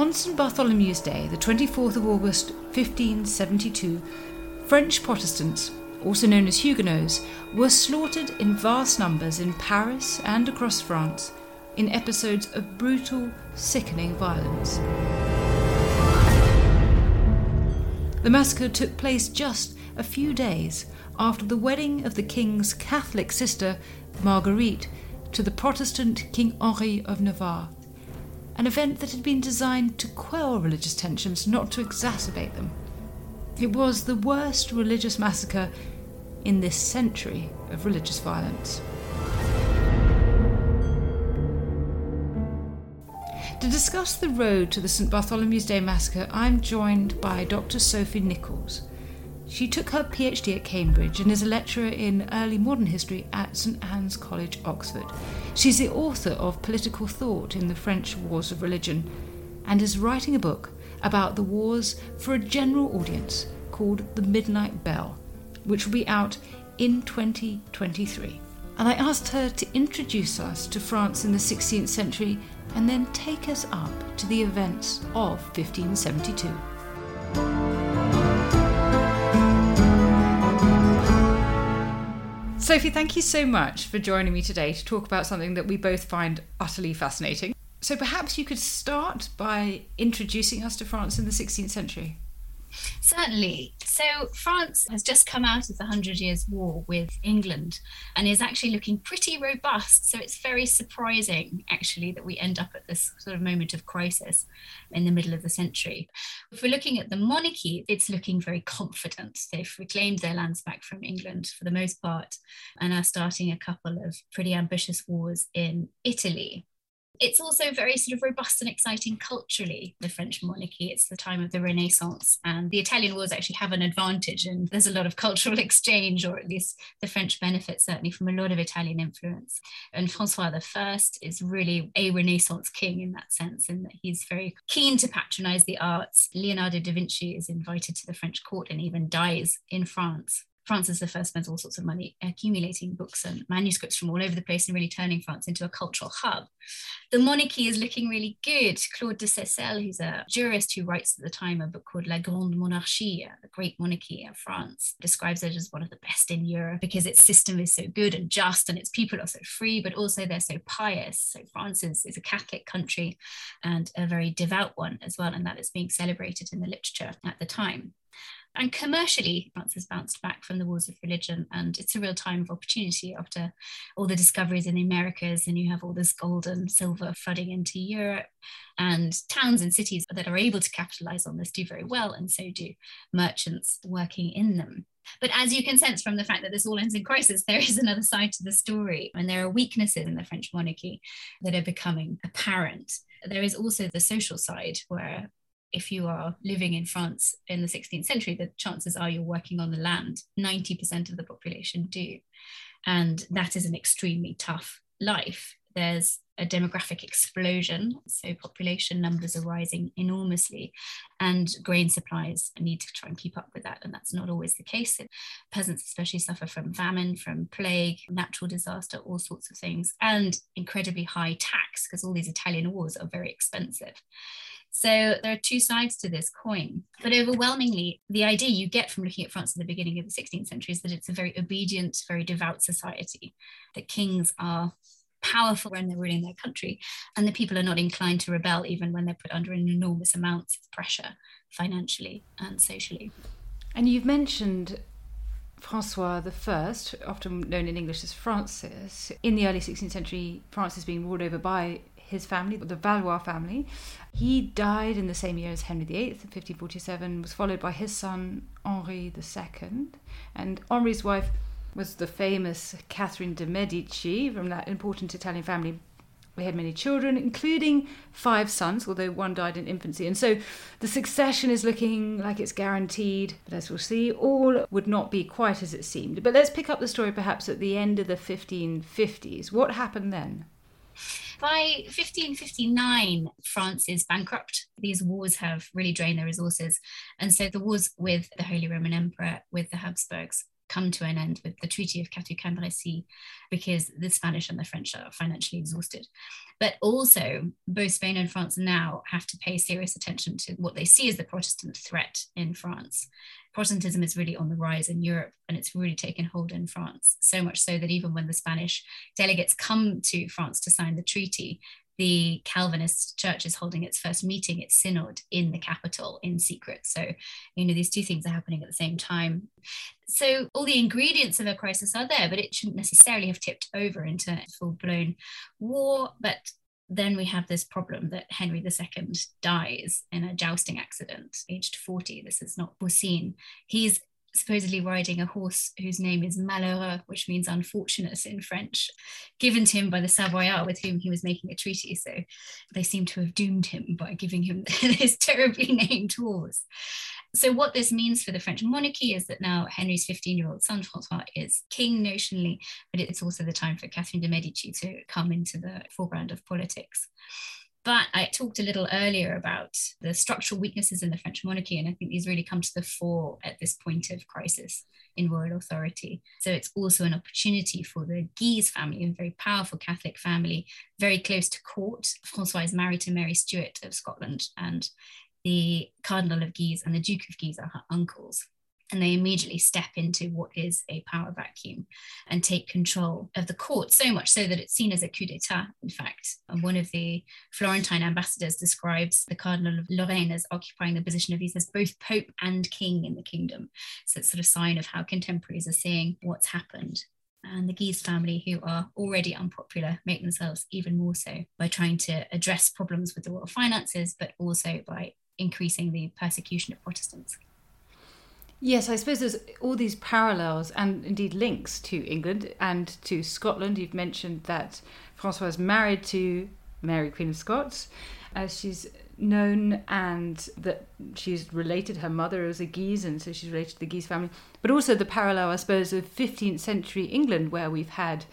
On St Bartholomew's Day, the 24th of August 1572, French Protestants, also known as Huguenots, were slaughtered in vast numbers in Paris and across France in episodes of brutal, sickening violence. The massacre took place just a few days after the wedding of the king's Catholic sister, Marguerite, to the Protestant King Henri of Navarre, an event that had been designed to quell religious tensions, not to exacerbate them. It was the worst religious massacre in this century of religious violence. To discuss the road to the St Bartholomew's Day massacre, I'm joined by Dr. Sophie Nicholls. She took her PhD at Cambridge and is a lecturer in early modern history at St Anne's College, Oxford. She's the author of Political Thought in the French Wars of Religion and is writing a book about the wars for a general audience called The Midnight Bell, which will be out in 2023. And I asked her to introduce us to France in the 16th century and then take us up to the events of 1572. Sophie, thank you so much for joining me today to talk about something that we both find utterly fascinating. So perhaps you could start by introducing us to France in the 16th century. Certainly. So, France has just come out of the Hundred Years' War with England and is actually looking pretty robust. So, it's very surprising, actually, that we end up at this sort of moment of crisis in the middle of the century. If we're looking at the monarchy, it's looking very confident. They've reclaimed their lands back from England for the most part and are starting a couple of pretty ambitious wars in Italy it's also very sort of robust and exciting culturally, the French monarchy. It's the time of the Renaissance, and the Italian wars actually have an advantage. And there's a lot of cultural exchange, or at least the French benefit certainly from a lot of Italian influence. And Francois I is really a Renaissance king in that sense, in that he's very keen to patronize the arts. Leonardo da Vinci is invited to the French court and even dies in France. Francis I spends all sorts of money accumulating books and manuscripts from all over the place and really turning France into a cultural hub. The monarchy is looking really good. Claude de Seyssel, who's a jurist who writes at the time a book called La Grande Monarchie, the Great Monarchy of France, describes it as one of the best in Europe because its system is so good and just and its people are so free, but also they're so pious. So France is, is a Catholic country and a very devout one as well, and that is being celebrated in the literature at the time. And commercially, France has bounced back from the wars of religion, and it's a real time of opportunity after all the discoveries in the Americas, and you have all this gold and silver flooding into Europe. And towns and cities that are able to capitalize on this do very well, and so do merchants working in them. But as you can sense from the fact that this all ends in crisis, there is another side to the story, and there are weaknesses in the French monarchy that are becoming apparent. There is also the social side where if you are living in France in the 16th century, the chances are you're working on the land. 90% of the population do. And that is an extremely tough life. There's a demographic explosion, so population numbers are rising enormously, and grain supplies need to try and keep up with that. And that's not always the case. Peasants, especially, suffer from famine, from plague, natural disaster, all sorts of things, and incredibly high tax because all these Italian wars are very expensive. So there are two sides to this coin. But overwhelmingly, the idea you get from looking at France at the beginning of the 16th century is that it's a very obedient, very devout society, that kings are powerful when they're ruling their country, and the people are not inclined to rebel even when they're put under an enormous amount of pressure financially and socially. And you've mentioned Francois I, often known in English as Francis. In the early 16th century, France is being ruled over by his family, the Valois family. He died in the same year as Henry VIII, 1547, was followed by his son Henri II. And Henri's wife was the famous Catherine de' Medici from that important Italian family. We had many children, including five sons, although one died in infancy. And so the succession is looking like it's guaranteed. But as we'll see, all would not be quite as it seemed. But let's pick up the story perhaps at the end of the 1550s. What happened then? By 1559, France is bankrupt. These wars have really drained their resources. And so the wars with the Holy Roman Emperor, with the Habsburgs, come to an end with the Treaty of Cateau-Cambrésis because the Spanish and the French are financially exhausted. But also, both Spain and France now have to pay serious attention to what they see as the Protestant threat in France. Protestantism is really on the rise in Europe and it's really taken hold in France. So much so that even when the Spanish delegates come to France to sign the treaty, the Calvinist church is holding its first meeting, its synod in the capital in secret. So, you know, these two things are happening at the same time. So, all the ingredients of a crisis are there, but it shouldn't necessarily have tipped over into full blown war. But then we have this problem that Henry II dies in a jousting accident, aged 40. This is not foreseen. He's supposedly riding a horse whose name is Malheureux, which means unfortunate in French, given to him by the Savoyard with whom he was making a treaty. So they seem to have doomed him by giving him this terribly named horse. So, what this means for the French monarchy is that now Henry's 15 year old son, Francois, is king notionally, but it's also the time for Catherine de' Medici to come into the foreground of politics. But I talked a little earlier about the structural weaknesses in the French monarchy, and I think these really come to the fore at this point of crisis in royal authority. So it's also an opportunity for the Guise family, a very powerful Catholic family, very close to court. Francois is married to Mary Stuart of Scotland, and the Cardinal of Guise and the Duke of Guise are her uncles and they immediately step into what is a power vacuum and take control of the court so much so that it's seen as a coup d'etat in fact. And one of the florentine ambassadors describes the cardinal of lorraine as occupying the position of as both pope and king in the kingdom. So it's sort of sign of how contemporaries are seeing what's happened. And the Guise family, who are already unpopular, make themselves even more so by trying to address problems with the royal finances, but also by increasing the persecution of Protestants. Yes, I suppose there's all these parallels and indeed links to England and to Scotland. You've mentioned that Francois is married to Mary, Queen of Scots, as she's known, and that she's related. Her mother was a Guise, and so she's related to the Guise family. But also the parallel, I suppose, of 15th century England, where we've had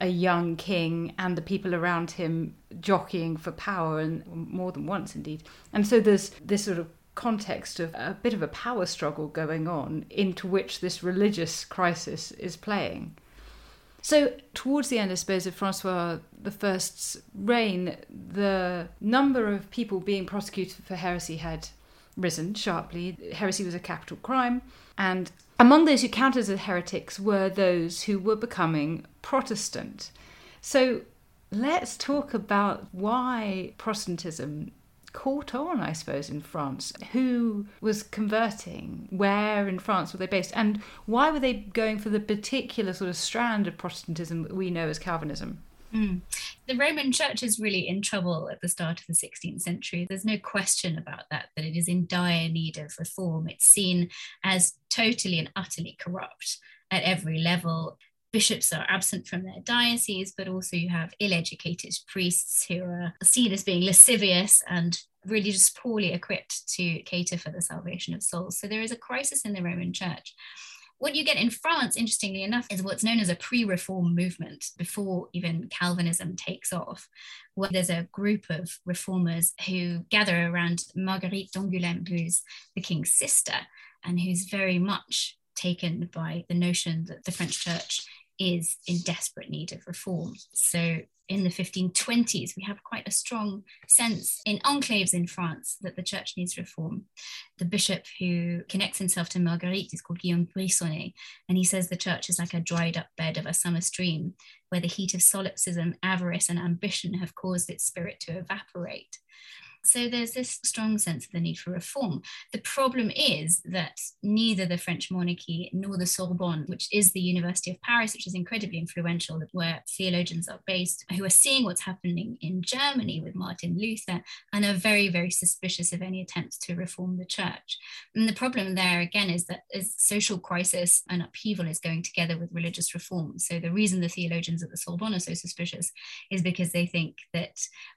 a young king and the people around him jockeying for power, and more than once, indeed. And so there's this sort of context of a bit of a power struggle going on into which this religious crisis is playing. So, towards the end, I suppose, of Francois I's reign, the number of people being prosecuted for heresy had risen sharply. Heresy was a capital crime, and among those who counted as heretics were those who were becoming Protestant. So, let's talk about why Protestantism caught on, I suppose, in France. Who was converting? Where in France were they based? And why were they going for the particular sort of strand of Protestantism that we know as Calvinism? Mm. The Roman Church is really in trouble at the start of the 16th century. There's no question about that, that it is in dire need of reform. It's seen as totally and utterly corrupt at every level bishops are absent from their diocese, but also you have ill educated priests who are seen as being lascivious and really just poorly equipped to cater for the salvation of souls. So there is a crisis in the Roman Church. What you get in France, interestingly enough, is what's known as a pre reform movement before even Calvinism takes off, where there's a group of reformers who gather around Marguerite d'Angoulême, who's the king's sister, and who's very much taken by the notion that the French church is in desperate need of reform. So in the 1520s, we have quite a strong sense in enclaves in France that the church needs reform. The bishop who connects himself to Marguerite is called Guillaume Briçonnet, and he says the church is like a dried up bed of a summer stream where the heat of solipsism, avarice, and ambition have caused its spirit to evaporate. So there's this strong sense of the need for reform. The problem is that neither the French monarchy nor the Sorbonne, which is the University of Paris, which is incredibly influential, where theologians are based, who are seeing what's happening in Germany with Martin Luther and are very, very suspicious of any attempts to reform the church. And the problem there, again, is that as social crisis and upheaval is going together with religious reform. So the reason the theologians at the Sorbonne are so suspicious is because they think that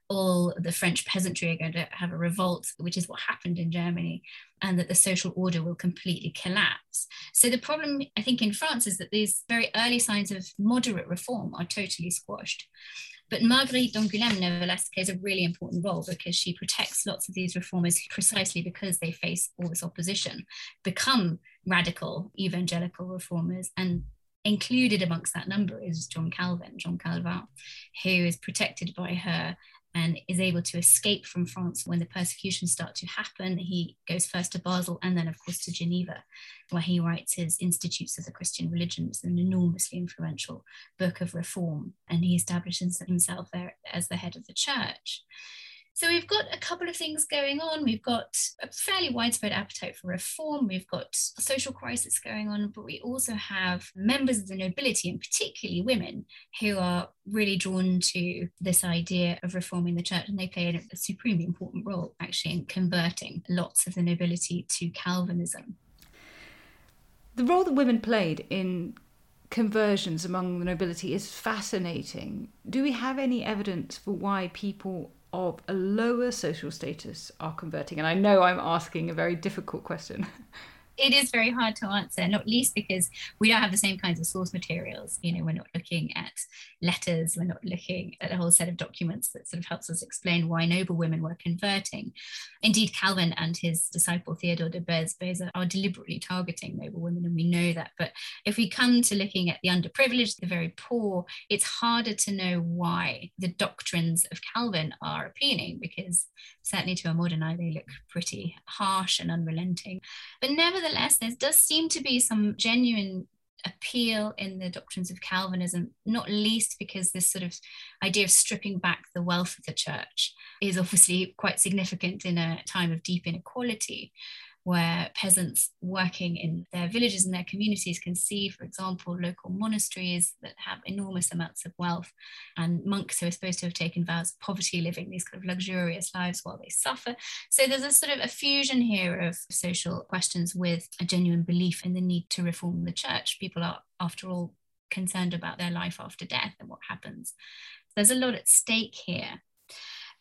all the French peasantry are going to have a revolt, which is what happened in Germany, and that the social order will completely collapse. So the problem, I think, in France is that these very early signs of moderate reform are totally squashed. But Marguerite d'Angoulême, nevertheless, plays a really important role because she protects lots of these reformers precisely because they face all this opposition, become radical evangelical reformers, and included amongst that number is John Calvin, John Calvin, who is protected by her and is able to escape from France when the persecutions start to happen. He goes first to Basel and then, of course, to Geneva, where he writes his Institutes of the Christian Religion. It's an enormously influential book of reform, and he establishes himself there as the head of the church. So we've got a couple of things going on. We've got a fairly widespread appetite for reform. We've got a social crisis going on, but we also have members of the nobility, and particularly women, who are really drawn to this idea of reforming the church. And they play a, a supremely important role, actually, in converting lots of the nobility to Calvinism. The role that women played in conversions among the nobility is fascinating. Do we have any evidence for why people of a lower social status are converting? And I know I'm asking a very difficult question. it is very hard to answer, not least because we don't have the same kinds of source materials. You know, we're not looking at letters, we're not looking at a whole set of documents that sort of helps us explain why noble women were converting. Indeed, Calvin and his disciple Theodore de Beza are deliberately targeting noble women, and we know that. But if we come to looking at the underprivileged, the very poor, it's harder to know why the doctrines of Calvin are appealing because certainly to a modern eye, they look pretty harsh and unrelenting. But never nevertheless, there does seem to be some genuine appeal in the doctrines of Calvinism, not least because this sort of idea of stripping back the wealth of the church is obviously quite significant in a time of deep inequality where peasants working in their villages and their communities can see, for example, local monasteries that have enormous amounts of wealth and monks who are supposed to have taken vows of poverty, living these kind of luxurious lives while they suffer. So there's a sort of a fusion here of social questions with a genuine belief in the need to reform the church. People are, after all, concerned about their life after death and what happens. There's a lot at stake here.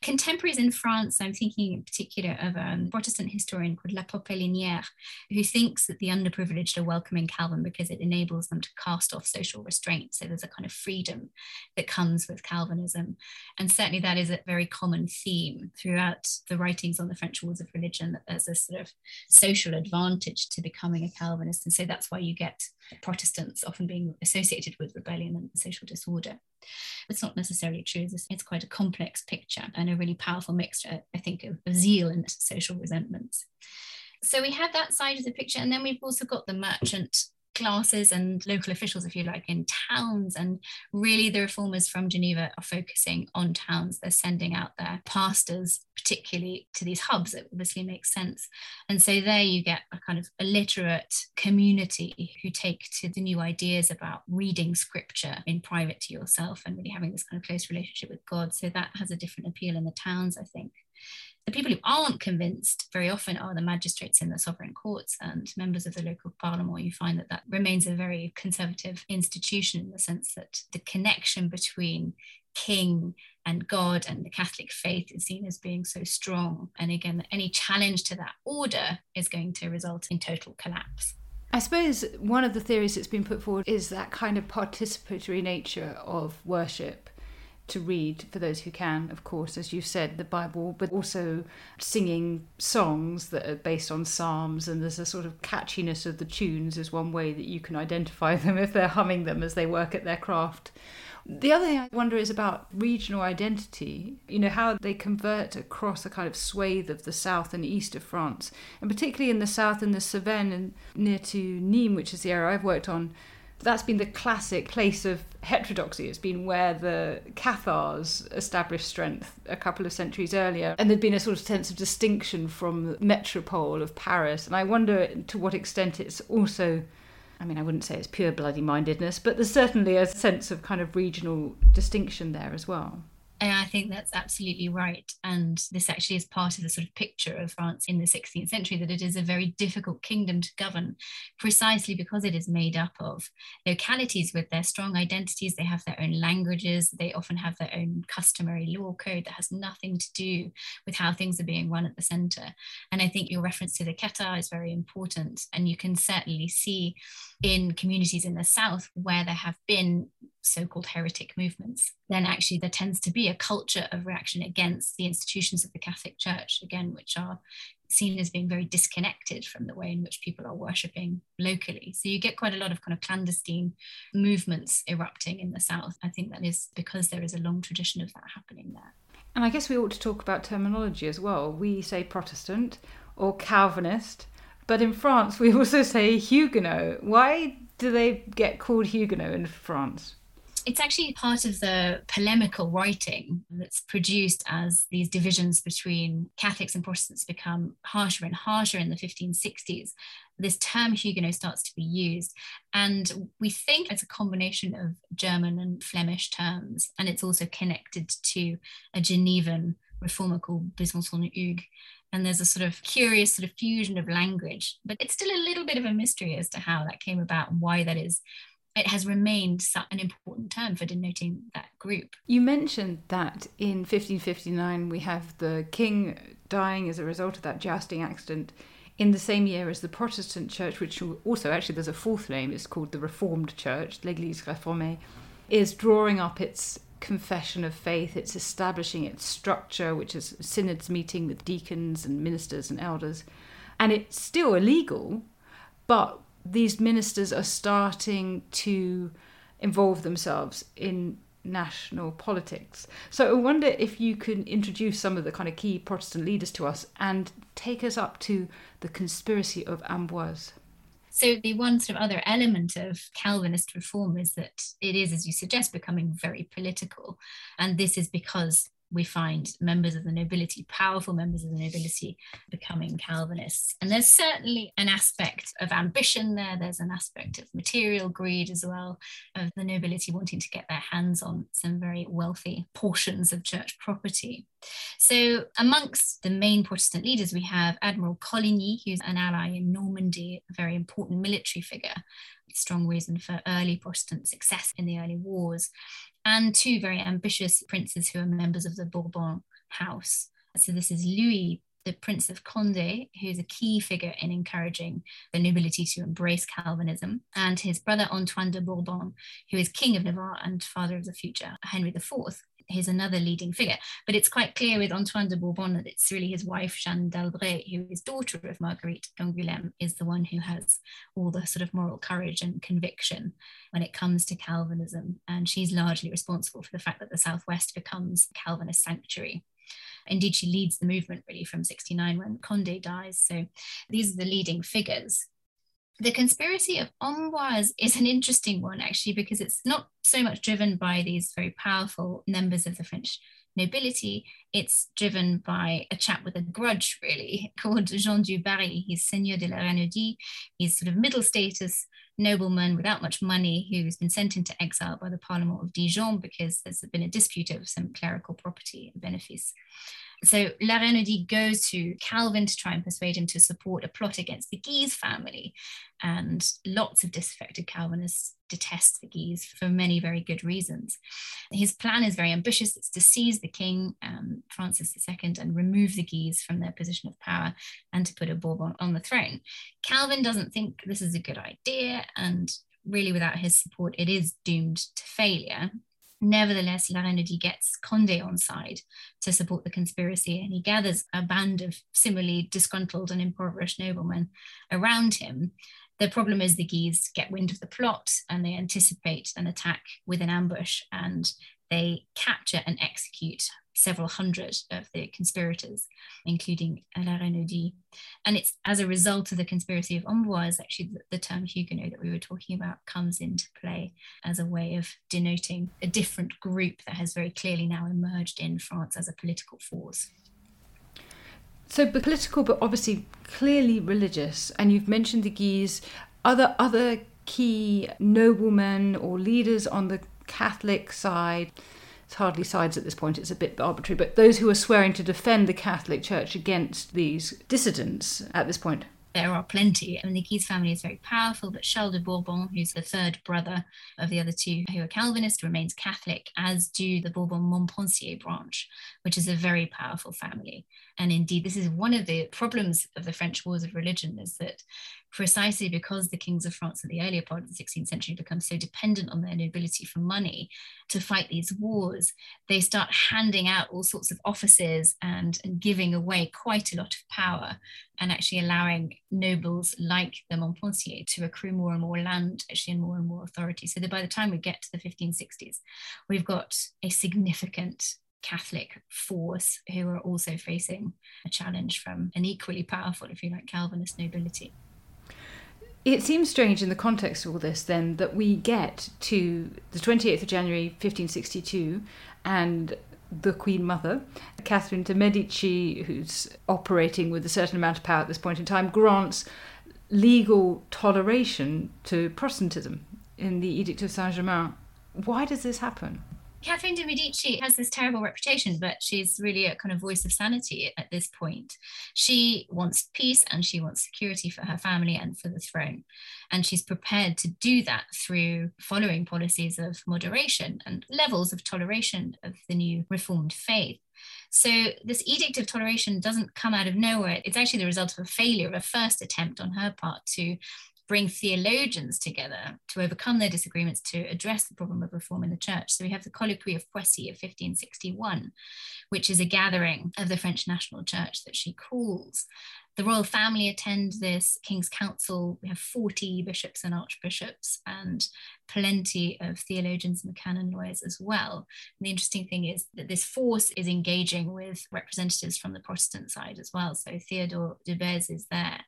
Contemporaries in France, I'm thinking in particular of a um, Protestant historian called La Popelinière, who thinks that the underprivileged are welcoming Calvin because it enables them to cast off social restraint. So there's a kind of freedom that comes with Calvinism. And certainly that is a very common theme throughout the writings on the French wars of religion, that there's a sort of social advantage to becoming a Calvinist. And so that's why you get Protestants often being associated with rebellion and social disorder. It's not necessarily true. It's quite a complex picture and a really powerful mixture, I think, of, of zeal and social resentments. So we have that side of the picture, and then we've also got the merchant classes and local officials, if you like, in towns. And really, the reformers from Geneva are focusing on towns. They're sending out their pastors, particularly to these hubs. It obviously makes sense. And so there you get a kind of illiterate community who take to the new ideas about reading scripture in private to yourself and really having this kind of close relationship with God. So that has a different appeal in the towns, I think. The people who aren't convinced very often are the magistrates in the sovereign courts and members of the local parliament. You find that that remains a very conservative institution in the sense that the connection between king and God and the Catholic faith is seen as being so strong. And again, any challenge to that order is going to result in total collapse. I suppose one of the theories that's been put forward is that kind of participatory nature of worship to read for those who can, of course, as you said, the Bible, but also singing songs that are based on psalms. And there's a sort of catchiness of the tunes, is one way that you can identify them if they're humming them as they work at their craft. The other thing I wonder is about regional identity, you know, how they convert across a kind of swathe of the south and east of France, and particularly in the south in the Cevennes and near to Nîmes, which is the area I've worked on. That's been the classic place of heterodoxy. It's been where the Cathars established strength a couple of centuries earlier. And there'd been a sort of sense of distinction from the metropole of Paris. And I wonder to what extent it's also I mean, I wouldn't say it's pure bloody mindedness, but there's certainly a sense of kind of regional distinction there as well. I think that's absolutely right. And this actually is part of the sort of picture of France in the 16th century that it is a very difficult kingdom to govern precisely because it is made up of localities with their strong identities. They have their own languages, they often have their own customary law code that has nothing to do with how things are being run at the center. And I think your reference to the Cathars is very important. And you can certainly see in communities in the South where there have been so called heretic movements, then actually there tends to be a culture of reaction against the institutions of the Catholic Church, again, which are seen as being very disconnected from the way in which people are worshipping locally. So you get quite a lot of kind of clandestine movements erupting in the South. I think that is because there is a long tradition of that happening there. And I guess we ought to talk about terminology as well. We say Protestant or Calvinist, but in France we also say Huguenot. Why do they get called Huguenot in France? It's actually part of the polemical writing that's produced as these divisions between Catholics and Protestants become harsher and harsher in the 1560s. This term Huguenot starts to be used. And we think it's a combination of German and Flemish terms. And it's also connected to a Genevan reformer called Besançon Hugues. And there's a sort of curious sort of fusion of language, but it's still a little bit of a mystery as to how that came about and why that is it has remained an important term for denoting that group. You mentioned that in 1559 we have the king dying as a result of that jousting accident in the same year as the Protestant Church, which also actually there's a fourth name, it's called the Reformed Church, l'Église réformée, is drawing up its confession of faith, it's establishing its structure, which is synods meeting with deacons and ministers and elders. And it's still illegal, but these ministers are starting to involve themselves in national politics. So I wonder if you can introduce some of the kind of key Protestant leaders to us and take us up to the conspiracy of Amboise. So the one sort of other element of Calvinist reform is that it is, as you suggest, becoming very political. And this is because we find members of the nobility, powerful members of the nobility, becoming Calvinists. And there's certainly an aspect of ambition there. There's an aspect of material greed as well, of the nobility wanting to get their hands on some very wealthy portions of church property. So, amongst the main Protestant leaders, we have Admiral Coligny, who's an ally in Normandy, a very important military figure strong reason for early Protestant success in the early wars and two very ambitious princes who are members of the Bourbon house. So this is Louis, the Prince of Condé, who's a key figure in encouraging the nobility to embrace Calvinism, and his brother Antoine de Bourbon, who is King of Navarre and father of the future Henry IV, he's another leading figure. But it's quite clear with Antoine de Bourbon that it's really his wife, Jeanne d'Albret, who is daughter of Marguerite d'Angoulême, is the one who has all the sort of moral courage and conviction when it comes to Calvinism. And she's largely responsible for the fact that the Southwest becomes Calvinist sanctuary. Indeed, she leads the movement really from 69 when Conde dies. So these are the leading figures the conspiracy of Amboise is an interesting one, actually, because it's not so much driven by these very powerful members of the French nobility. It's driven by a chap with a grudge, really, called Jean du Barry. He's Seigneur de la Renaudie. He's sort of middle status nobleman without much money who's been sent into exile by the Parliament of Dijon because there's been a dispute over some clerical property and benefice. So La Renaudie goes to Calvin to try and persuade him to support a plot against the Guise family. And lots of disaffected Calvinists detest the Guise for many very good reasons. His plan is very ambitious. It's to seize the king, um, Francis II, and remove the Guise from their position of power and to put a Bourbon on the throne. Calvin doesn't think this is a good idea. And really, without his support, it is doomed to failure Nevertheless, La Renaudie gets Conde on side to support the conspiracy, and he gathers a band of similarly disgruntled and impoverished noblemen around him. The problem is the Guise get wind of the plot and they anticipate an attack with an ambush, and they capture and execute several hundred of the conspirators, including La Renaudie. And it's as a result of the conspiracy of Amboise, actually, the, the term Huguenot that we were talking about comes into play as a way of denoting a different group that has very clearly now emerged in France as a political force. So political, but obviously clearly religious. And you've mentioned the Guise. Other other key noblemen or leaders on the Catholic side it's hardly sides at this point, it's a bit arbitrary, but those who are swearing to defend the Catholic Church against these dissidents at this point there are plenty. I mean, the Guise family is very powerful, but Charles de Bourbon, who's the third brother of the other two who are Calvinist, remains Catholic, as do the Bourbon Montpensier branch, which is a very powerful family. And indeed, this is one of the problems of the French wars of religion is that precisely because the kings of France in the earlier part of the 16th century become so dependent on their nobility for money to fight these wars, they start handing out all sorts of offices and, and giving away quite a lot of power and actually allowing nobles like the Montpensier to accrue more and more land, actually, and more and more authority. So that by the time we get to the 1560s, we've got a significant Catholic force who are also facing a challenge from an equally powerful, if you like, Calvinist nobility. It seems strange in the context of all this, then, that we get to the 28th of January 1562 and the Queen Mother, Catherine de' Medici, who's operating with a certain amount of power at this point in time, grants legal toleration to Protestantism in the Edict of Saint Germain. Why does this happen? Catherine de' Medici has this terrible reputation, but she's really a kind of voice of sanity at this point. She wants peace and she wants security for her family and for the throne. And she's prepared to do that through following policies of moderation and levels of toleration of the new reformed faith. So, this edict of toleration doesn't come out of nowhere. It's actually the result of a failure of a first attempt on her part to bring theologians together to overcome their disagreements to address the problem of reform in the church. So we have the Colloquy of Poissy of 1561, which is a gathering of the French National Church that she calls. The royal family attend this King's Council. We have 40 bishops and archbishops and plenty of theologians and canon lawyers as well. And the interesting thing is that this force is engaging with representatives from the Protestant side as well. So Theodore de is there,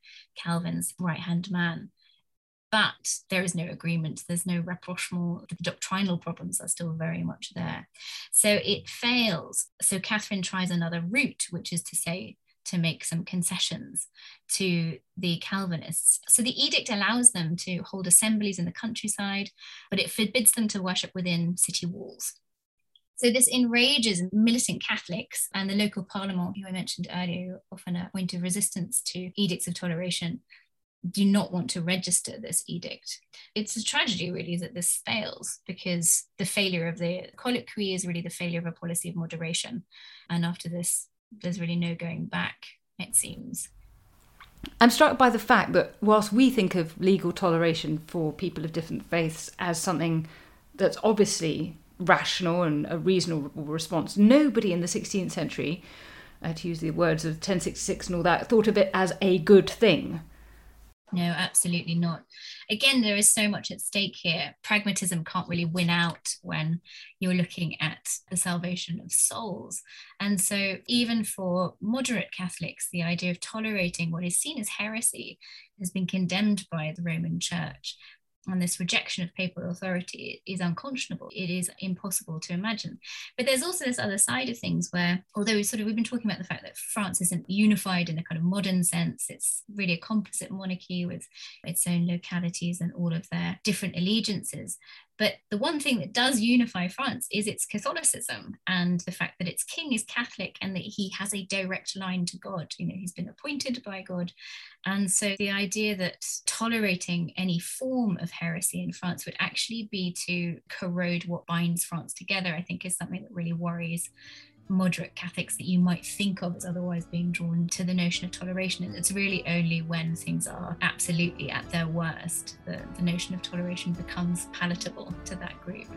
Calvin's right hand man but there is no agreement, there's no rapprochement, the doctrinal problems are still very much there. So it fails. So Catherine tries another route, which is to say, to make some concessions to the Calvinists. So the edict allows them to hold assemblies in the countryside, but it forbids them to worship within city walls. So this enrages militant Catholics and the local parliament, who I mentioned earlier, often a point of resistance to edicts of toleration, do not want to register this edict. It's a tragedy, really, that this fails because the failure of the colloquy is really the failure of a policy of moderation. And after this, there's really no going back, it seems. I'm struck by the fact that whilst we think of legal toleration for people of different faiths as something that's obviously rational and a reasonable response, nobody in the 16th century, uh, to use the words of 1066 and all that, thought of it as a good thing. No, absolutely not. Again, there is so much at stake here. Pragmatism can't really win out when you're looking at the salvation of souls. And so, even for moderate Catholics, the idea of tolerating what is seen as heresy has been condemned by the Roman Church and this rejection of papal authority is unconscionable. It is impossible to imagine. But there's also this other side of things where, although we sort of we've been talking about the fact that France isn't unified in a kind of modern sense, it's really a composite monarchy with its own localities and all of their different allegiances. But the one thing that does unify France is its Catholicism and the fact that its king is Catholic and that he has a direct line to God. You know, he's been appointed by God. And so the idea that tolerating any form of heresy in France would actually be to corrode what binds France together, I think is something that really worries moderate Catholics that you might think of as otherwise being drawn to the notion of toleration. It's really only when things are absolutely at their worst that the notion of toleration becomes palatable to that group.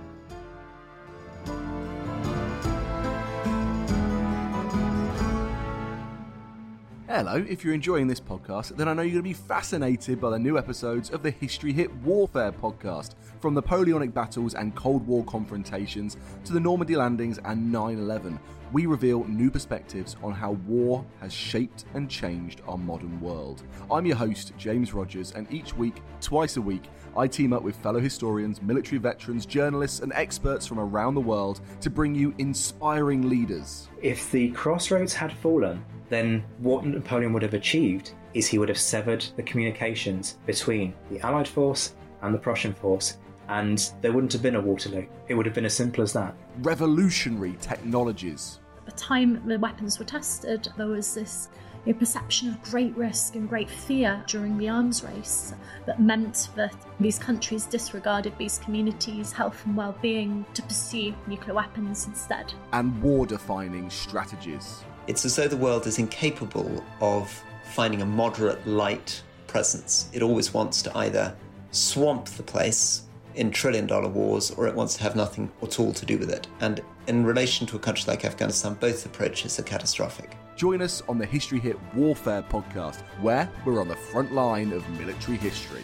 Hello, if you're enjoying this podcast, then I know you're going to be fascinated by the new episodes of the History Hit Warfare podcast, from Napoleonic battles and Cold War confrontations to the Normandy landings and 9 11. We reveal new perspectives on how war has shaped and changed our modern world. I'm your host, James Rogers, and each week, twice a week, I team up with fellow historians, military veterans, journalists, and experts from around the world to bring you inspiring leaders. If the crossroads had fallen, then what Napoleon would have achieved is he would have severed the communications between the Allied force and the Prussian force, and there wouldn't have been a Waterloo. It would have been as simple as that. Revolutionary technologies. At the time the weapons were tested, there was this you know, perception of great risk and great fear during the arms race that meant that these countries disregarded these communities' health and well being to pursue nuclear weapons instead. And war defining strategies. It's as though the world is incapable of finding a moderate light presence. It always wants to either swamp the place in trillion dollar wars or it wants to have nothing at all to do with it. And in relation to a country like Afghanistan, both approaches are catastrophic. Join us on the History Hit Warfare podcast, where we're on the front line of military history.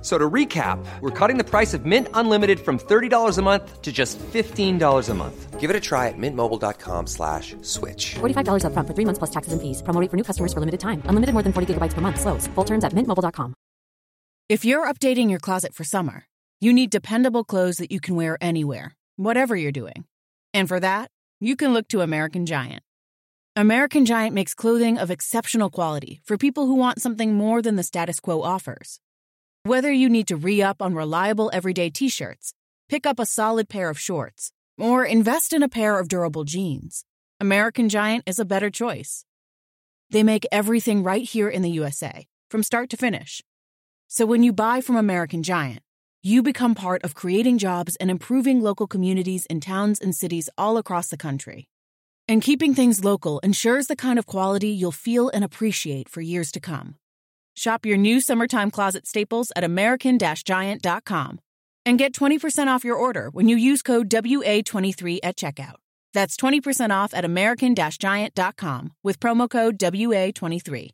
F- So to recap, we're cutting the price of Mint Unlimited from $30 a month to just $15 a month. Give it a try at mintmobile.com slash switch. $45 upfront for three months plus taxes and fees. Promo for new customers for limited time. Unlimited more than 40 gigabytes per month. Slows. Full terms at mintmobile.com. If you're updating your closet for summer, you need dependable clothes that you can wear anywhere, whatever you're doing. And for that, you can look to American Giant. American Giant makes clothing of exceptional quality for people who want something more than the status quo offers. Whether you need to re up on reliable everyday t shirts, pick up a solid pair of shorts, or invest in a pair of durable jeans, American Giant is a better choice. They make everything right here in the USA, from start to finish. So when you buy from American Giant, you become part of creating jobs and improving local communities in towns and cities all across the country. And keeping things local ensures the kind of quality you'll feel and appreciate for years to come. Shop your new summertime closet staples at American-Giant.com and get 20% off your order when you use code WA23 at checkout. That's 20% off at American-Giant.com with promo code WA23.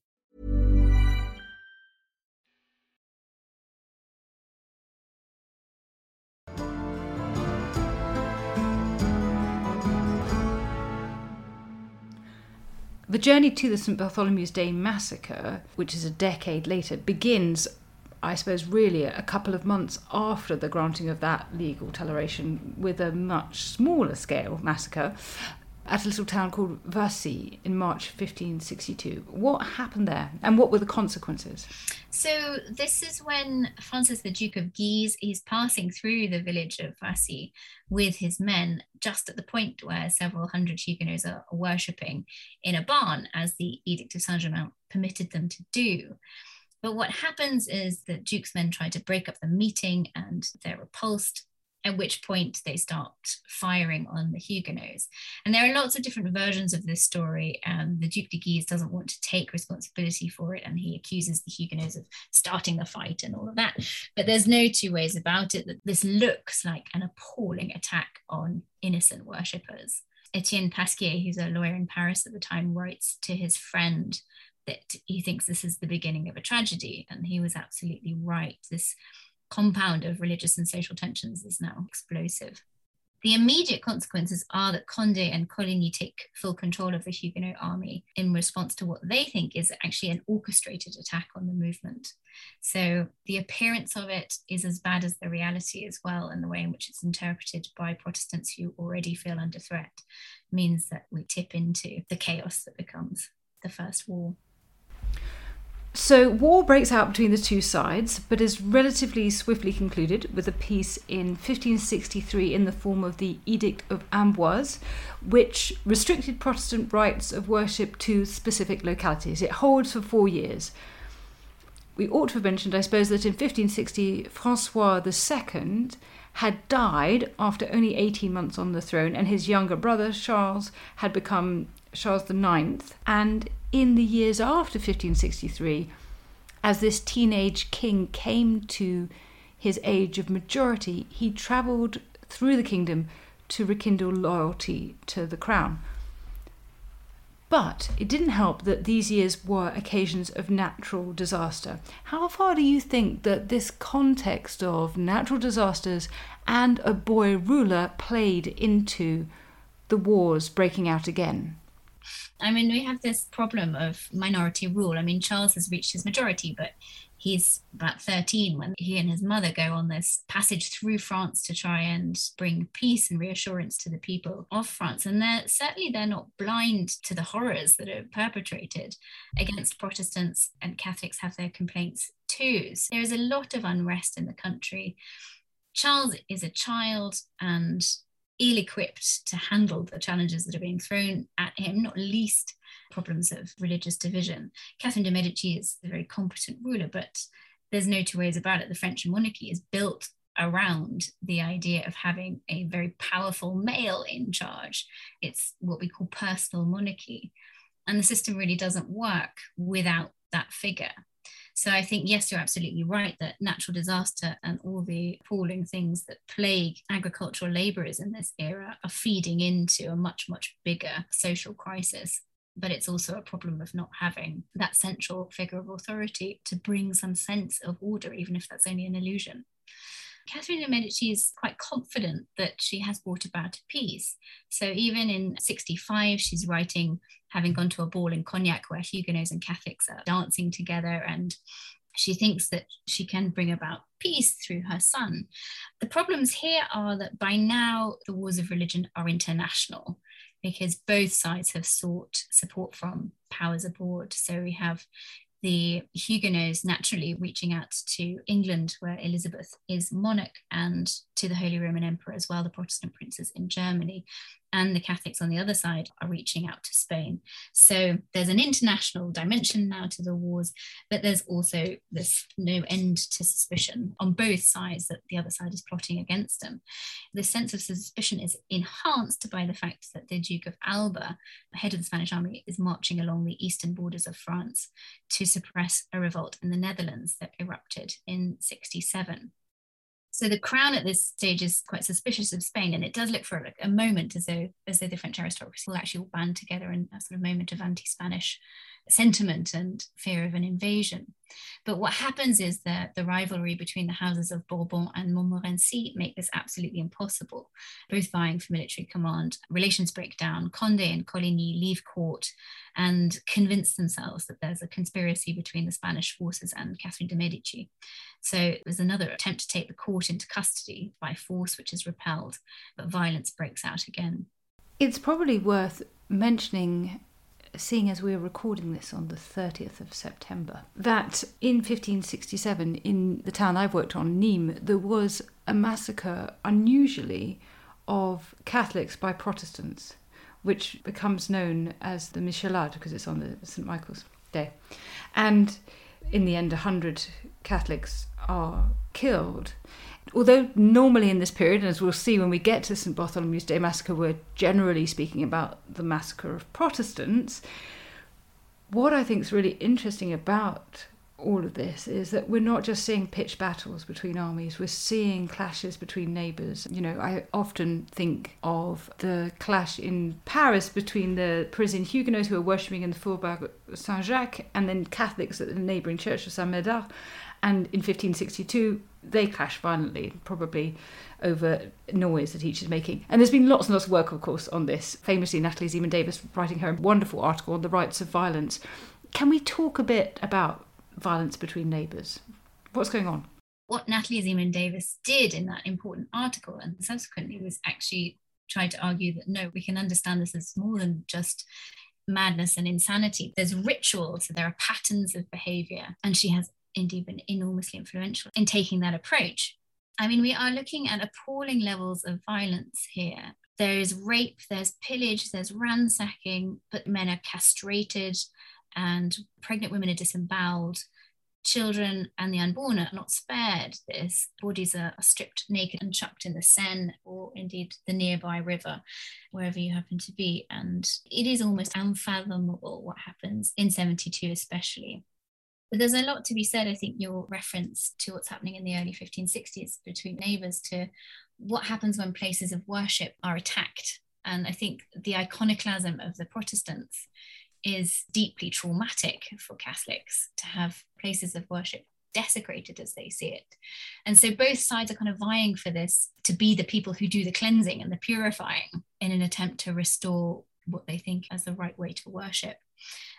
The journey to the St Bartholomew's Day massacre, which is a decade later, begins, I suppose, really a couple of months after the granting of that legal toleration with a much smaller scale massacre at a little town called Vassy in March 1562. What happened there and what were the consequences? So this is when Francis, the Duke of Guise, is passing through the village of Vassy with his men, just at the point where several hundred Huguenots are worshipping in a barn, as the Edict of Saint Germain permitted them to do. But what happens is that Duke's men try to break up the meeting and they're repulsed at which point they start firing on the Huguenots. And there are lots of different versions of this story. And the Duc de Guise doesn't want to take responsibility for it, and he accuses the Huguenots of starting the fight and all of that. But there's no two ways about it that this looks like an appalling attack on innocent worshippers. Etienne Pasquier, who's a lawyer in Paris at the time, writes to his friend that he thinks this is the beginning of a tragedy. And he was absolutely right. This compound of religious and social tensions is now explosive. The immediate consequences are that Conde and Coligny take full control of the Huguenot army in response to what they think is actually an orchestrated attack on the movement. So the appearance of it is as bad as the reality as well, and the way in which it's interpreted by Protestants who already feel under threat means that we tip into the chaos that becomes the First War. So, war breaks out between the two sides, but is relatively swiftly concluded with a peace in 1563 in the form of the Edict of Amboise, which restricted Protestant rights of worship to specific localities. It holds for four years. We ought to have mentioned, I suppose, that in 1560, Francois II had died after only 18 months on the throne, and his younger brother, Charles, had become Charles IX. And in the years after 1563, as this teenage king came to his age of majority, he travelled through the kingdom to rekindle loyalty to the crown. But it didn't help that these years were occasions of natural disaster. How far do you think that this context of natural disasters and a boy ruler played into the wars breaking out again? I mean, we have this problem of minority rule. I mean, Charles has reached his majority, but he's about 13 when he and his mother go on this passage through France to try and bring peace and reassurance to the people of France. And they're certainly they're not blind to the horrors that are perpetrated against Protestants and Catholics have their complaints too. So there is a lot of unrest in the country. Charles is a child and ill equipped to handle the challenges that are being thrown at him, not least problems of religious division. Catherine de' Medici is a very competent ruler, but there's no two ways about it. The French monarchy is built around the idea of having a very powerful male in charge. It's what we call personal monarchy. And the system really doesn't work without that figure. So I think, yes, you're absolutely right that natural disaster and all the appalling things that plague agricultural labourers in this era are feeding into a much, much bigger social crisis. But it's also a problem of not having that central figure of authority to bring some sense of order, even if that's only an illusion. Catherine de' Medici is quite confident that she has brought about peace. So even in 65, she's writing, having gone to a ball in Cognac where Huguenots and Catholics are dancing together and she thinks that she can bring about peace through her son. The problems here are that by now the wars of religion are international because both sides have sought support from powers abroad. So we have the Huguenots naturally reaching out to England, where Elizabeth is monarch, and to the Holy Roman Emperor as well, the Protestant princes in Germany and the Catholics on the other side are reaching out to Spain. So there's an international dimension now to the wars, but there's also this no end to suspicion on both sides that the other side is plotting against them. The sense of suspicion is enhanced by the fact that the Duke of Alba, head of the Spanish army, is marching along the eastern borders of France to suppress a revolt in the Netherlands that erupted in 67. So the crown at this stage is quite suspicious of Spain, and it does look for like a moment as though as though the French aristocracy will actually all band together in a sort of moment of anti-Spanish sentiment and fear of an invasion. But what happens is that the rivalry between the houses of Bourbon and Montmorency make this absolutely impossible, both vying for military command. Relations break down. Conde and Coligny leave court and convince themselves that there's a conspiracy between the Spanish forces and Catherine de' Medici. So there's another attempt to take the court into custody by force, which is repelled, but violence breaks out again. It's probably worth mentioning seeing as we're recording this on the 30th of September, that in 1567, in the town I've worked on, Nîmes, there was a massacre, unusually, of Catholics by Protestants, which becomes known as the Michelade because it's on the St. Michael's Day. And in the end, 100 Catholics are killed. Although normally in this period, and as we'll see when we get to the St Bartholomew's Day massacre, we're generally speaking about the massacre of Protestants. What I think is really interesting about all of this is that we're not just seeing pitched battles between armies, we're seeing clashes between neighbours. You know, I often think of the clash in Paris between the Parisian Huguenots who are worshipping in the Faubourg Saint Jacques and then Catholics at the neighbouring church of Saint Médard. And in 1562, they clash violently, probably over noise that each is making. And there's been lots and lots of work, of course, on this. Famously, Natalie Zemon Davis writing her wonderful article on the rites of violence. Can we talk a bit about violence between neighbours. What's going on? What Natalie Zemon Davis did in that important article and subsequently was actually try to argue that no, we can understand this as more than just madness and insanity. There's rituals, there are patterns of behavior, and she has indeed been enormously influential in taking that approach. I mean, we are looking at appalling levels of violence here. There is rape, there's pillage, there's ransacking, but men are castrated, and pregnant women are disemboweled. Children and the unborn are not spared this. Bodies are, are stripped naked and chucked in the Seine or indeed the nearby river, wherever you happen to be. And it is almost unfathomable what happens in 72, especially. But there's a lot to be said, I think, your reference to what's happening in the early 1560s between neighbours to what happens when places of worship are attacked. And I think the iconoclasm of the Protestants is deeply traumatic for Catholics to have places of worship desecrated as they see it. And so both sides are kind of vying for this to be the people who do the cleansing and the purifying in an attempt to restore what they think as the right way to worship.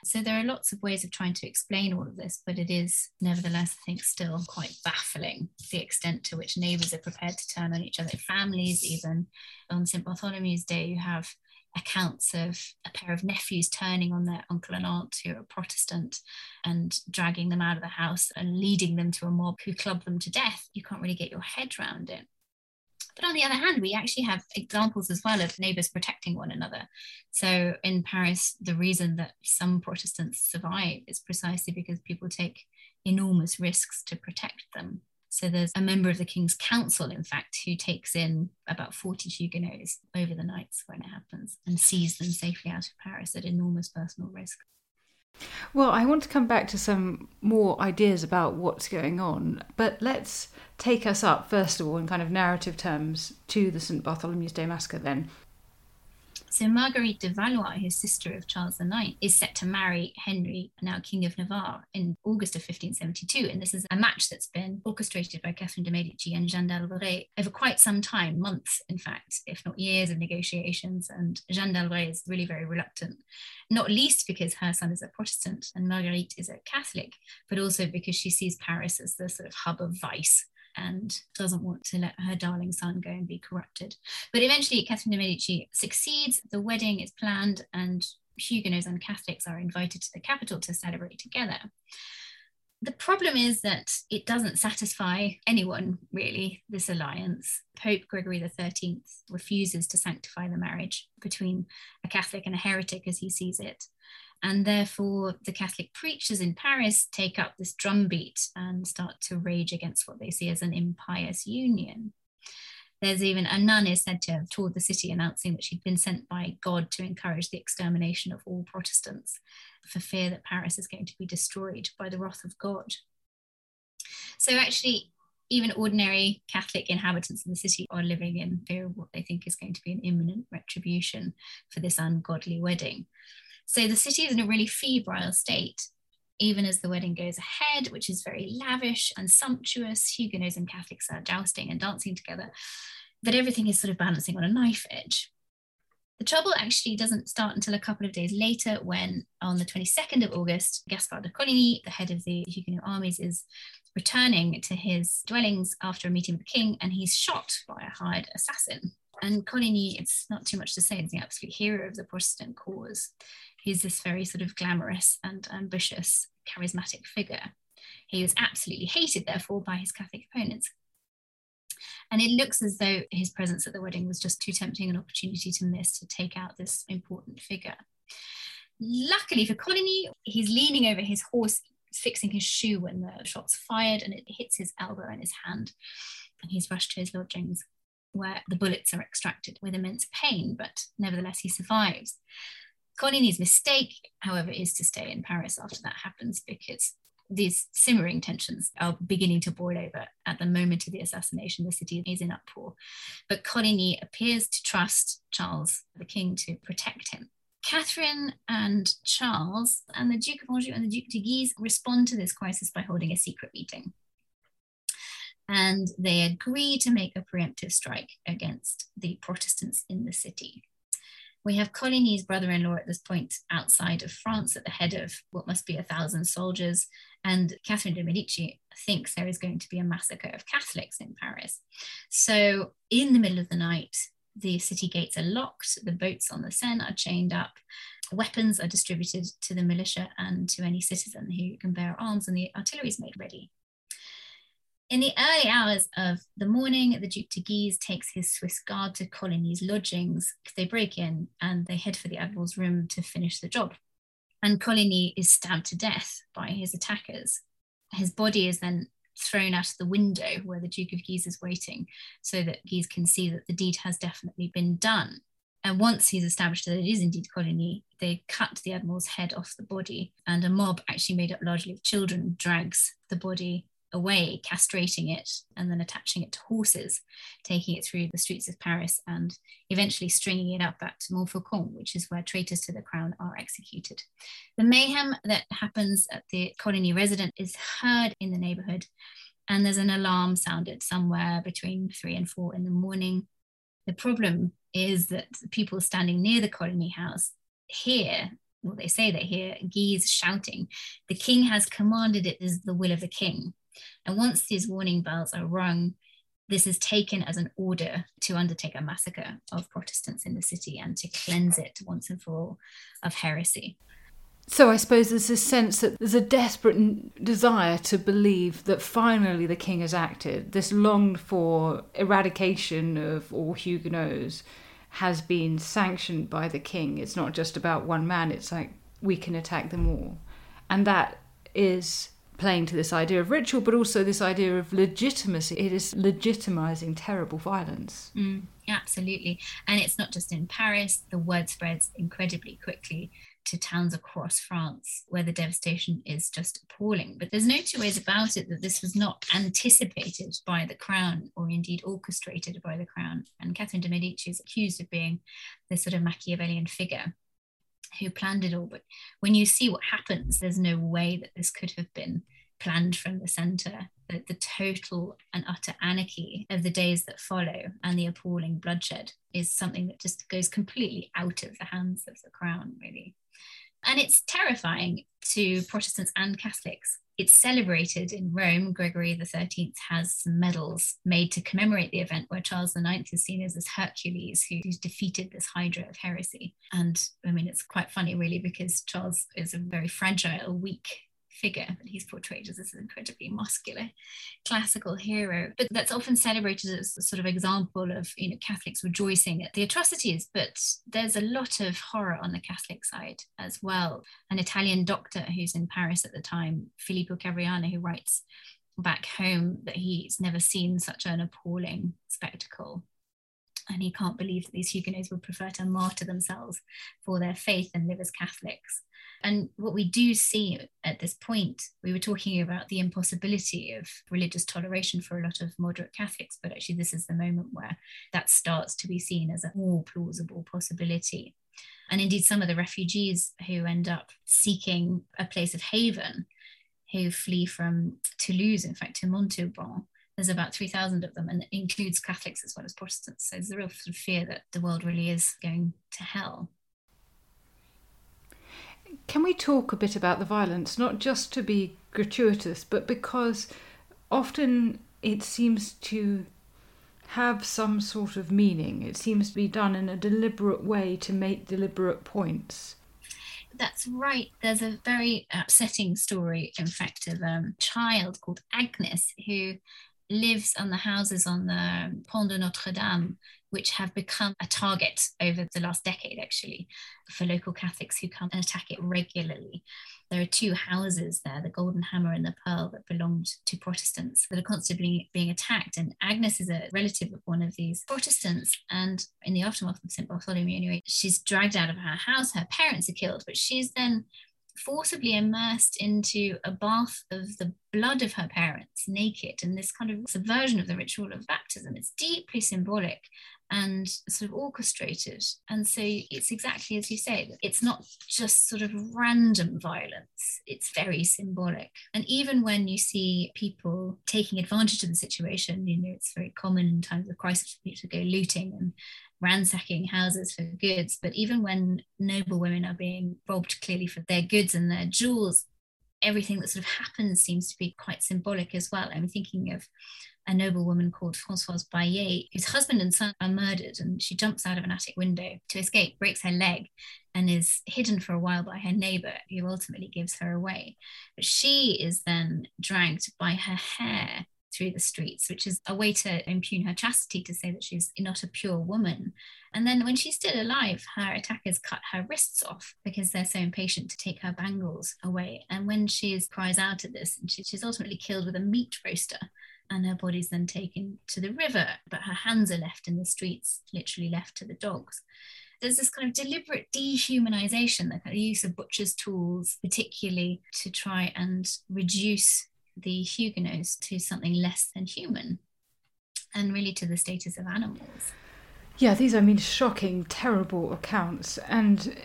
So there are lots of ways of trying to explain all of this, but it is nevertheless, I think, still quite baffling the extent to which neighbours are prepared to turn on each other, families even. On St. Bartholomew's Day, you have accounts of a pair of nephews turning on their uncle and aunt who are Protestant and dragging them out of the house and leading them to a mob who club them to death. You can't really get your head around it. But on the other hand, we actually have examples as well of neighbours protecting one another. So in Paris, the reason that some Protestants survive is precisely because people take enormous risks to protect them. So there's a member of the King's Council, in fact, who takes in about 40 Huguenots over the nights when it happens and sees them safely out of Paris at enormous personal risk. Well, I want to come back to some more ideas about what's going on, but let's take us up, first of all, in kind of narrative terms, to the St. Bartholomew's Day Massacre then. So Marguerite de Valois, his sister of Charles IX, is set to marry Henry, now King of Navarre, in August of 1572. And this is a match that's been orchestrated by Catherine de' Medici and Jeanne d'Albret over quite some time, months, in fact, if not years of negotiations. And Jeanne d'Albret is really very reluctant, not least because her son is a Protestant and Marguerite is a Catholic, but also because she sees Paris as the sort of hub of vice and doesn't want to let her darling son go and be corrupted. But eventually, Catherine de' Medici succeeds. The wedding is planned, and Huguenots and Catholics are invited to the capital to celebrate together. The problem is that it doesn't satisfy anyone, really, this alliance. Pope Gregory XIII refuses to sanctify the marriage between a Catholic and a heretic as he sees it. And therefore, the Catholic preachers in Paris take up this drumbeat and start to rage against what they see as an impious union. There's even a nun is said to have toured the city announcing that she'd been sent by God to encourage the extermination of all Protestants for fear that Paris is going to be destroyed by the wrath of God. So, actually, even ordinary Catholic inhabitants of the city are living in fear of what they think is going to be an imminent retribution for this ungodly wedding. So the city is in a really febrile state, even as the wedding goes ahead, which is very lavish and sumptuous. Huguenots and Catholics are jousting and dancing together, but everything is sort of balancing on a knife edge. The trouble actually doesn't start until a couple of days later, when on the 22nd of August, Gaspard de Coligny, the head of the Huguenot armies, is returning to his dwellings after a meeting with the king, and he's shot by a hired assassin. And Coligny, it's not too much to say, is the absolute hero of the Protestant cause. He's this very sort of glamorous and ambitious, charismatic figure. He was absolutely hated, therefore, by his Catholic opponents. And it looks as though his presence at the wedding was just too tempting an opportunity to miss to take out this important figure. Luckily for Coligny, he's leaning over his horse, fixing his shoe when the shot's fired, and it hits his elbow and his hand. and he's rushed to his lodgings where the bullets are extracted with immense pain, but nevertheless he survives. Coligny's mistake, however, is to stay in Paris after that happens because these simmering tensions are beginning to boil over at the moment of the assassination. The city is in uproar. But Coligny appears to trust Charles, the king, to protect him. Catherine and Charles and the Duke of Anjou and the Duke de Guise respond to this crisis by holding a secret meeting. And they agree to make a preemptive strike against the Protestants in the city. We have Coligny's brother in law at this point outside of France at the head of what must be a thousand soldiers. And Catherine de' Medici thinks there is going to be a massacre of Catholics in Paris. So, in the middle of the night, the city gates are locked, the boats on the Seine are chained up, weapons are distributed to the militia and to any citizen who can bear arms, and the artillery is made ready. In the early hours of the morning, the Duke de Guise takes his Swiss guard to Coligny's lodgings. They break in and they head for the Admiral's room to finish the job. And Coligny is stabbed to death by his attackers. His body is then thrown out of the window where the Duke of Guise is waiting so that Guise can see that the deed has definitely been done. And once he's established that it is indeed Coligny, they cut the Admiral's head off the body, and a mob, actually made up largely of children, drags the body away, castrating it, and then attaching it to horses, taking it through the streets of Paris, and eventually stringing it up at Montfaucon, which is where traitors to the crown are executed. The mayhem that happens at the Coligny resident is heard in the neighborhood, and there's an alarm sounded somewhere between three and four in the morning. The problem is that people standing near the Coligny house hear well, they say they hear Guise shouting, The king has commanded it is the will of the king. And once these warning bells are rung, this is taken as an order to undertake a massacre of Protestants in the city and to cleanse it once and for all of heresy. So I suppose there's this sense that there's a desperate desire to believe that finally the king has acted. This longed for eradication of all Huguenots has been sanctioned by the king. It's not just about one man, it's like we can attack them all. And that is playing to this idea of ritual, but also this idea of legitimacy. It is legitimizing terrible violence. Mm, absolutely. And it's not just in Paris, the word spreads incredibly quickly to towns across France where the devastation is just appalling. But there's no two ways about it that this was not anticipated by the crown or indeed orchestrated by the crown. And Catherine de' Medici is accused of being this sort of Machiavellian figure who planned it all. But when you see what happens, there's no way that this could have been planned from the center. The, the total and utter anarchy of the days that follow and the appalling bloodshed is something that just goes completely out of the hands of the crown, really. And it's terrifying to Protestants and Catholics it's celebrated in Rome. Gregory XIII has some medals made to commemorate the event where Charles IX is seen as this Hercules who, who's defeated this hydra of heresy. And I mean, it's quite funny, really, because Charles is a very fragile, weak figure that he's portrayed as this incredibly muscular classical hero. But that's often celebrated as a sort of example of you know Catholics rejoicing at the atrocities. But there's a lot of horror on the Catholic side as well. An Italian doctor who's in Paris at the time, Filippo Cavriana, who writes back home that he's never seen such an appalling spectacle and he can't believe that these Huguenots would prefer to martyr themselves for their faith and live as Catholics. And what we do see at this point, we were talking about the impossibility of religious toleration for a lot of moderate Catholics, but actually, this is the moment where that starts to be seen as a more plausible possibility. And indeed, some of the refugees who end up seeking a place of haven, who flee from Toulouse, in fact, to Montauban, there's about 3,000 of them, and it includes Catholics as well as Protestants. So there's a real sort of fear that the world really is going to hell. Can we talk a bit about the violence, not just to be gratuitous, but because often it seems to have some sort of meaning. It seems to be done in a deliberate way to make deliberate points. That's right. There's a very upsetting story, in fact, of um, a child called Agnes who lives on the houses on the Pont de Notre Dame which have become a target over the last decade, actually, for local Catholics who come and attack it regularly. There are two houses there, the Golden Hammer and the Pearl, that belonged to Protestants that are constantly being attacked. And Agnes is a relative of one of these Protestants. And in the aftermath of St. Bartholomew, anyway, she's dragged out of her house. Her parents are killed, but she's then forcibly immersed into a bath of the blood of her parents, naked, and this kind of subversion of the ritual of baptism. It's deeply symbolic and sort of orchestrated. And so it's exactly as you say, it's not just sort of random violence, it's very symbolic. And even when you see people taking advantage of the situation, you know, it's very common in times of crisis for people to go looting and ransacking houses for goods. But even when noble women are being robbed clearly for their goods and their jewels, everything that sort of happens seems to be quite symbolic as well. I'm thinking of a noble woman called Francoise Baillet, whose husband and son are murdered, and she jumps out of an attic window to escape, breaks her leg, and is hidden for a while by her neighbor, who ultimately gives her away. But she is then dragged by her hair through the streets, which is a way to impugn her chastity to say that she's not a pure woman. And then when she's still alive, her attackers cut her wrists off because they're so impatient to take her bangles away. And when she cries out at this, she's ultimately killed with a meat roaster and her body's then taken to the river, but her hands are left in the streets, literally left to the dogs. There's this kind of deliberate dehumanization, the kind of use of butcher's tools, particularly to try and reduce the Huguenots to something less than human and really to the status of animals. Yeah, these are, I mean, shocking, terrible accounts. And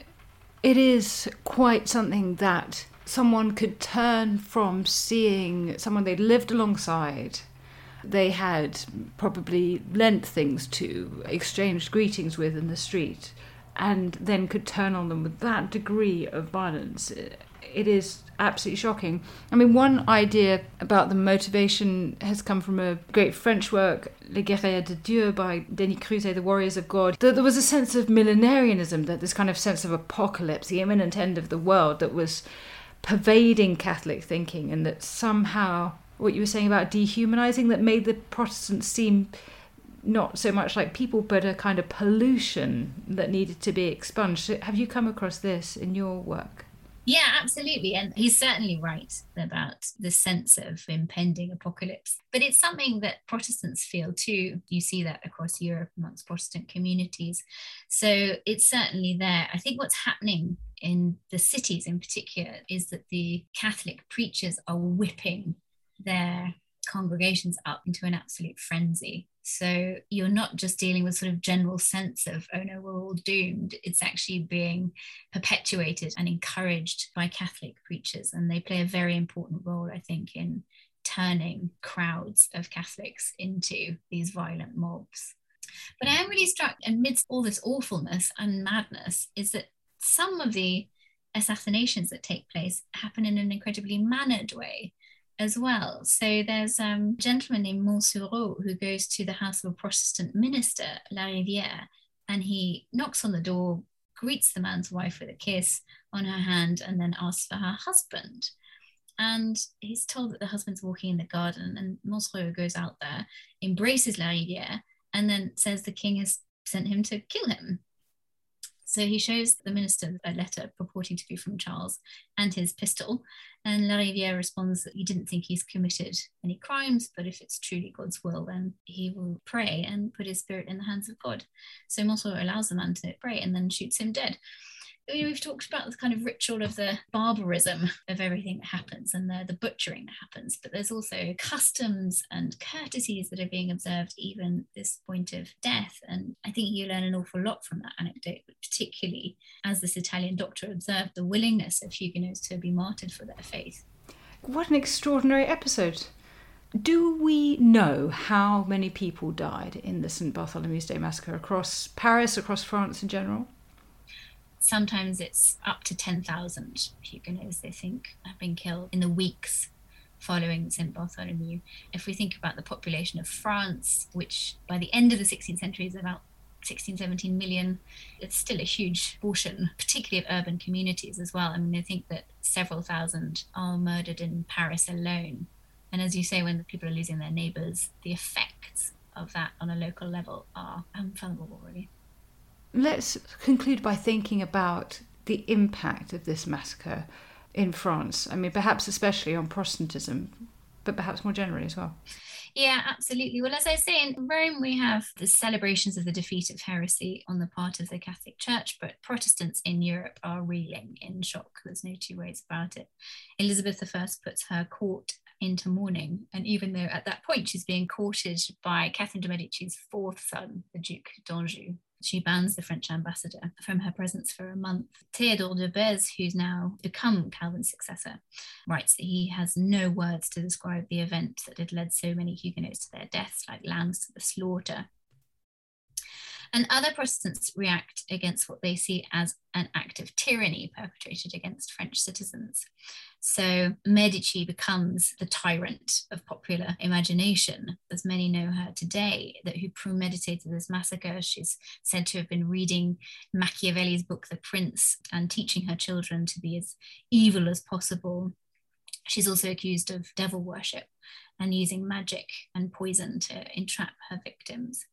it is quite something that someone could turn from seeing someone they'd lived alongside they had probably lent things to, exchanged greetings with in the street, and then could turn on them with that degree of violence. It is absolutely shocking. I mean, one idea about the motivation has come from a great French work, Les Guerriers de Dieu by Denis Crouzet, The Warriors of God. That there was a sense of millenarianism, that this kind of sense of apocalypse, the imminent end of the world, that was pervading Catholic thinking, and that somehow what you were saying about dehumanizing that made the Protestants seem not so much like people, but a kind of pollution that needed to be expunged. Have you come across this in your work? Yeah, absolutely. And he's certainly right about the sense of impending apocalypse. But it's something that Protestants feel too. You see that across Europe amongst Protestant communities. So it's certainly there. I think what's happening in the cities in particular is that the Catholic preachers are whipping their congregations up into an absolute frenzy. So you're not just dealing with sort of general sense of, oh no, we're all doomed. It's actually being perpetuated and encouraged by Catholic preachers. And they play a very important role, I think, in turning crowds of Catholics into these violent mobs. But I am really struck amidst all this awfulness and madness is that some of the assassinations that take place happen in an incredibly mannered way as well. So there's um, a gentleman named Montsoreau who goes to the house of a Protestant minister, Larivière, and he knocks on the door, greets the man's wife with a kiss on her hand, and then asks for her husband. And he's told that the husband's walking in the garden, and Montsoreau goes out there, embraces Larivière, and then says the king has sent him to kill him. So he shows the minister a letter purporting to be from Charles and his pistol. And Larivière responds that he didn't think he's committed any crimes, but if it's truly God's will, then he will pray and put his spirit in the hands of God. So Montsoreau allows the man to pray and then shoots him dead we've talked about the kind of ritual of the barbarism of everything that happens and the, the butchering that happens, but there's also customs and courtesies that are being observed even this point of death. And I think you learn an awful lot from that anecdote, particularly as this Italian doctor observed the willingness of Huguenots to be martyred for their faith. What an extraordinary episode. Do we know how many people died in the St. Bartholomew's Day massacre across Paris, across France in general? Sometimes it's up to 10,000 Huguenots, they think, have been killed in the weeks following St. Bartholomew. If we think about the population of France, which by the end of the 16th century is about 16, 17 million, it's still a huge portion, particularly of urban communities as well. I mean, I think that several thousand are murdered in Paris alone. And as you say, when the people are losing their neighbors, the effects of that on a local level are unfathomable, really. Let's conclude by thinking about the impact of this massacre in France. I mean, perhaps especially on Protestantism, but perhaps more generally as well. Yeah, absolutely. Well, as I say, in Rome, we have the celebrations of the defeat of heresy on the part of the Catholic Church, but Protestants in Europe are reeling in shock. There's no two ways about it. Elizabeth I puts her court into mourning, and even though at that point she's being courted by Catherine de' Medici's fourth son, the Duke d'Anjou, she bans the French ambassador from her presence for a month. Theodore de Beze, who's now become Calvin's successor, writes that he has no words to describe the event that had led so many Huguenots to their deaths, like lambs to the slaughter. And other Protestants react against what they see as an act of tyranny perpetrated against French citizens. So Medici becomes the tyrant of popular imagination, as many know her today, that who premeditated this massacre. She's said to have been reading Machiavelli's book, The Prince, and teaching her children to be as evil as possible. She's also accused of devil worship and using magic and poison to entrap her victims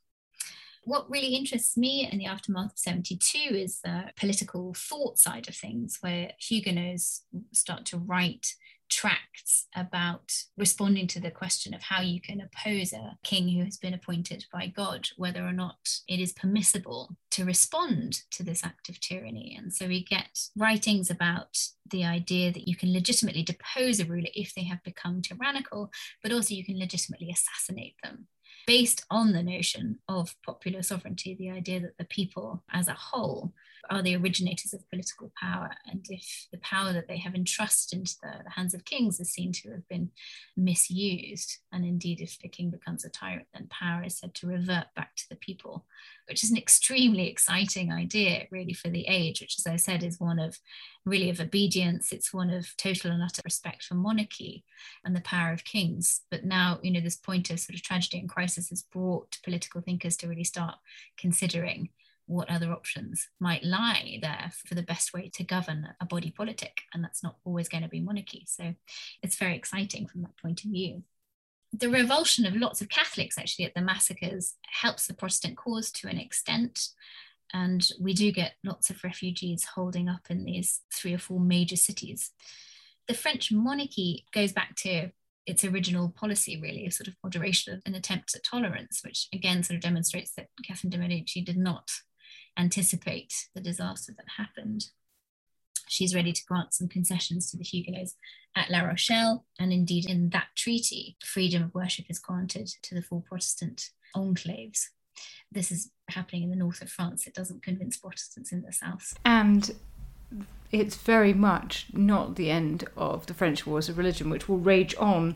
what really interests me in the aftermath of 72 is the political thought side of things, where Huguenots start to write tracts about responding to the question of how you can oppose a king who has been appointed by God, whether or not it is permissible to respond to this act of tyranny. And so we get writings about the idea that you can legitimately depose a ruler if they have become tyrannical, but also you can legitimately assassinate them based on the notion of popular sovereignty, the idea that the people as a whole are the originators of political power. And if the power that they have entrusted into the, the, hands of kings is seen to have been misused, and indeed, if the king becomes a tyrant, then power is said to revert back to the people, which is an extremely exciting idea, really, for the age, which, as I said, is one of really of obedience. It's one of total and utter respect for monarchy and the power of kings. But now, you know, this point of sort of tragedy and crisis has brought political thinkers to really start considering what other options might lie there for the best way to govern a body politic. And that's not always going to be monarchy. So it's very exciting from that point of view. The revulsion of lots of Catholics actually at the massacres helps the Protestant cause to an extent. And we do get lots of refugees holding up in these three or four major cities. The French monarchy goes back to its original policy, really, of sort of moderation and attempt at tolerance, which again sort of demonstrates that Catherine de' Medici did not anticipate the disaster that happened. She's ready to grant some concessions to the Huguenots at La Rochelle, and indeed, in that treaty, freedom of worship is granted to the four Protestant enclaves. This is happening in the north of France. It doesn't convince Protestants in the south. And it's very much not the end of the French Wars of Religion, which will rage on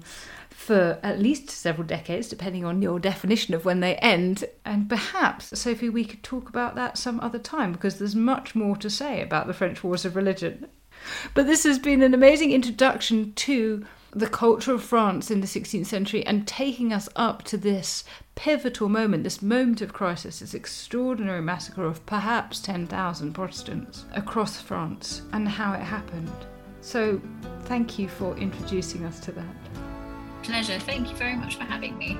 for at least several decades, depending on your definition of when they end. And perhaps, Sophie, we could talk about that some other time because there's much more to say about the French Wars of Religion. But this has been an amazing introduction to the culture of France in the 16th century and taking us up to this pivotal moment, this moment of crisis, this extraordinary massacre of perhaps 10,000 Protestants across France and how it happened. So, thank you for introducing us to that. Pleasure. Thank you very much for having me.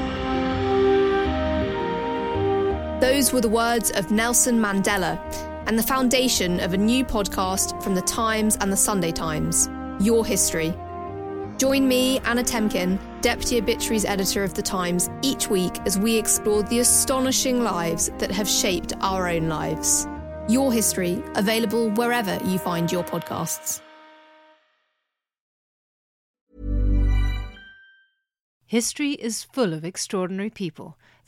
Those were the words of Nelson Mandela and the foundation of a new podcast from The Times and The Sunday Times Your History. Join me, Anna Temkin, Deputy Obituaries Editor of The Times, each week as we explore the astonishing lives that have shaped our own lives. Your History, available wherever you find your podcasts. History is full of extraordinary people,